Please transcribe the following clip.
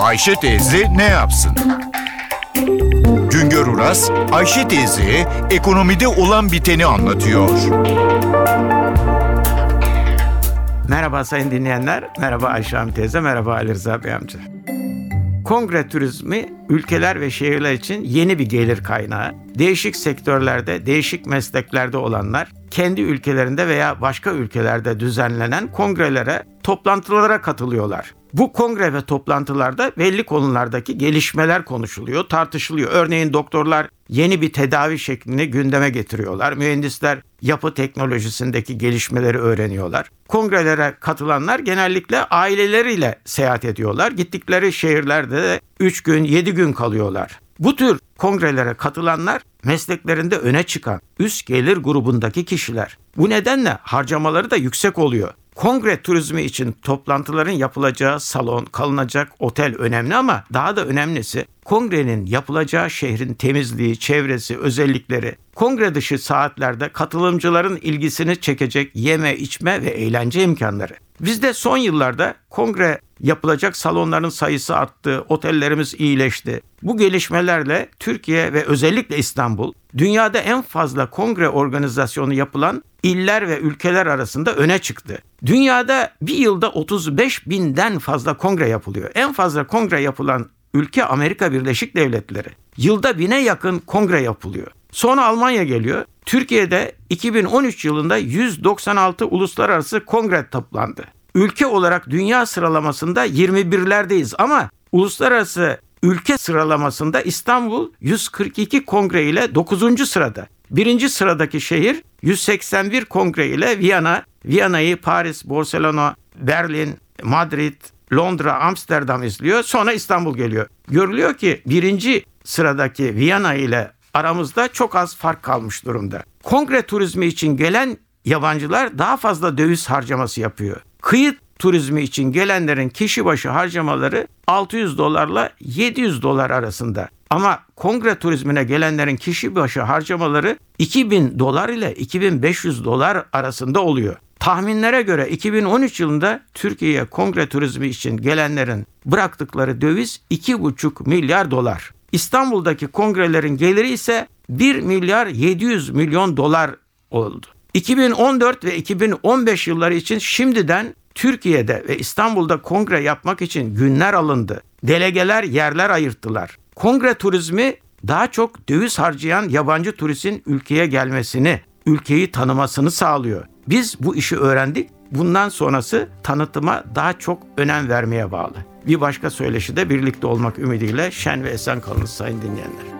Ayşe teyze ne yapsın? Güngör Uras, Ayşe teyze ekonomide olan biteni anlatıyor. Merhaba sayın dinleyenler, merhaba Ayşe Hanım teyze, merhaba Ali Rıza Bey amca. Kongre turizmi ülkeler ve şehirler için yeni bir gelir kaynağı. Değişik sektörlerde, değişik mesleklerde olanlar kendi ülkelerinde veya başka ülkelerde düzenlenen kongrelere, toplantılara katılıyorlar. Bu kongre ve toplantılarda belli konulardaki gelişmeler konuşuluyor, tartışılıyor. Örneğin doktorlar yeni bir tedavi şeklini gündeme getiriyorlar. Mühendisler yapı teknolojisindeki gelişmeleri öğreniyorlar. Kongrelere katılanlar genellikle aileleriyle seyahat ediyorlar. Gittikleri şehirlerde de 3 gün, 7 gün kalıyorlar. Bu tür kongrelere katılanlar mesleklerinde öne çıkan üst gelir grubundaki kişiler. Bu nedenle harcamaları da yüksek oluyor. Kongre turizmi için toplantıların yapılacağı salon, kalınacak otel önemli ama daha da önemlisi kongrenin yapılacağı şehrin temizliği, çevresi, özellikleri, kongre dışı saatlerde katılımcıların ilgisini çekecek yeme, içme ve eğlence imkanları. Bizde son yıllarda kongre yapılacak salonların sayısı arttı, otellerimiz iyileşti. Bu gelişmelerle Türkiye ve özellikle İstanbul dünyada en fazla kongre organizasyonu yapılan iller ve ülkeler arasında öne çıktı. Dünyada bir yılda 35 binden fazla kongre yapılıyor. En fazla kongre yapılan ülke Amerika Birleşik Devletleri. Yılda bine yakın kongre yapılıyor. Sonra Almanya geliyor. Türkiye'de 2013 yılında 196 uluslararası kongre toplandı. Ülke olarak dünya sıralamasında 21'lerdeyiz ama uluslararası ülke sıralamasında İstanbul 142 kongre ile 9. sırada. Birinci sıradaki şehir 181 kongre ile Viyana, Viyana'yı Paris, Barcelona, Berlin, Madrid, Londra, Amsterdam izliyor. Sonra İstanbul geliyor. Görülüyor ki birinci sıradaki Viyana ile aramızda çok az fark kalmış durumda. Kongre turizmi için gelen yabancılar daha fazla döviz harcaması yapıyor. Kıyı turizmi için gelenlerin kişi başı harcamaları 600 dolarla 700 dolar arasında. Ama kongre turizmine gelenlerin kişi başı harcamaları 2000 dolar ile 2500 dolar arasında oluyor. Tahminlere göre 2013 yılında Türkiye'ye kongre turizmi için gelenlerin bıraktıkları döviz 2,5 milyar dolar. İstanbul'daki kongrelerin geliri ise 1 milyar 700 milyon dolar oldu. 2014 ve 2015 yılları için şimdiden Türkiye'de ve İstanbul'da kongre yapmak için günler alındı. Delegeler yerler ayırttılar. Kongre turizmi daha çok döviz harcayan yabancı turistin ülkeye gelmesini, ülkeyi tanımasını sağlıyor. Biz bu işi öğrendik. Bundan sonrası tanıtıma daha çok önem vermeye bağlı. Bir başka söyleşide birlikte olmak ümidiyle şen ve esen kalınız sayın dinleyenler.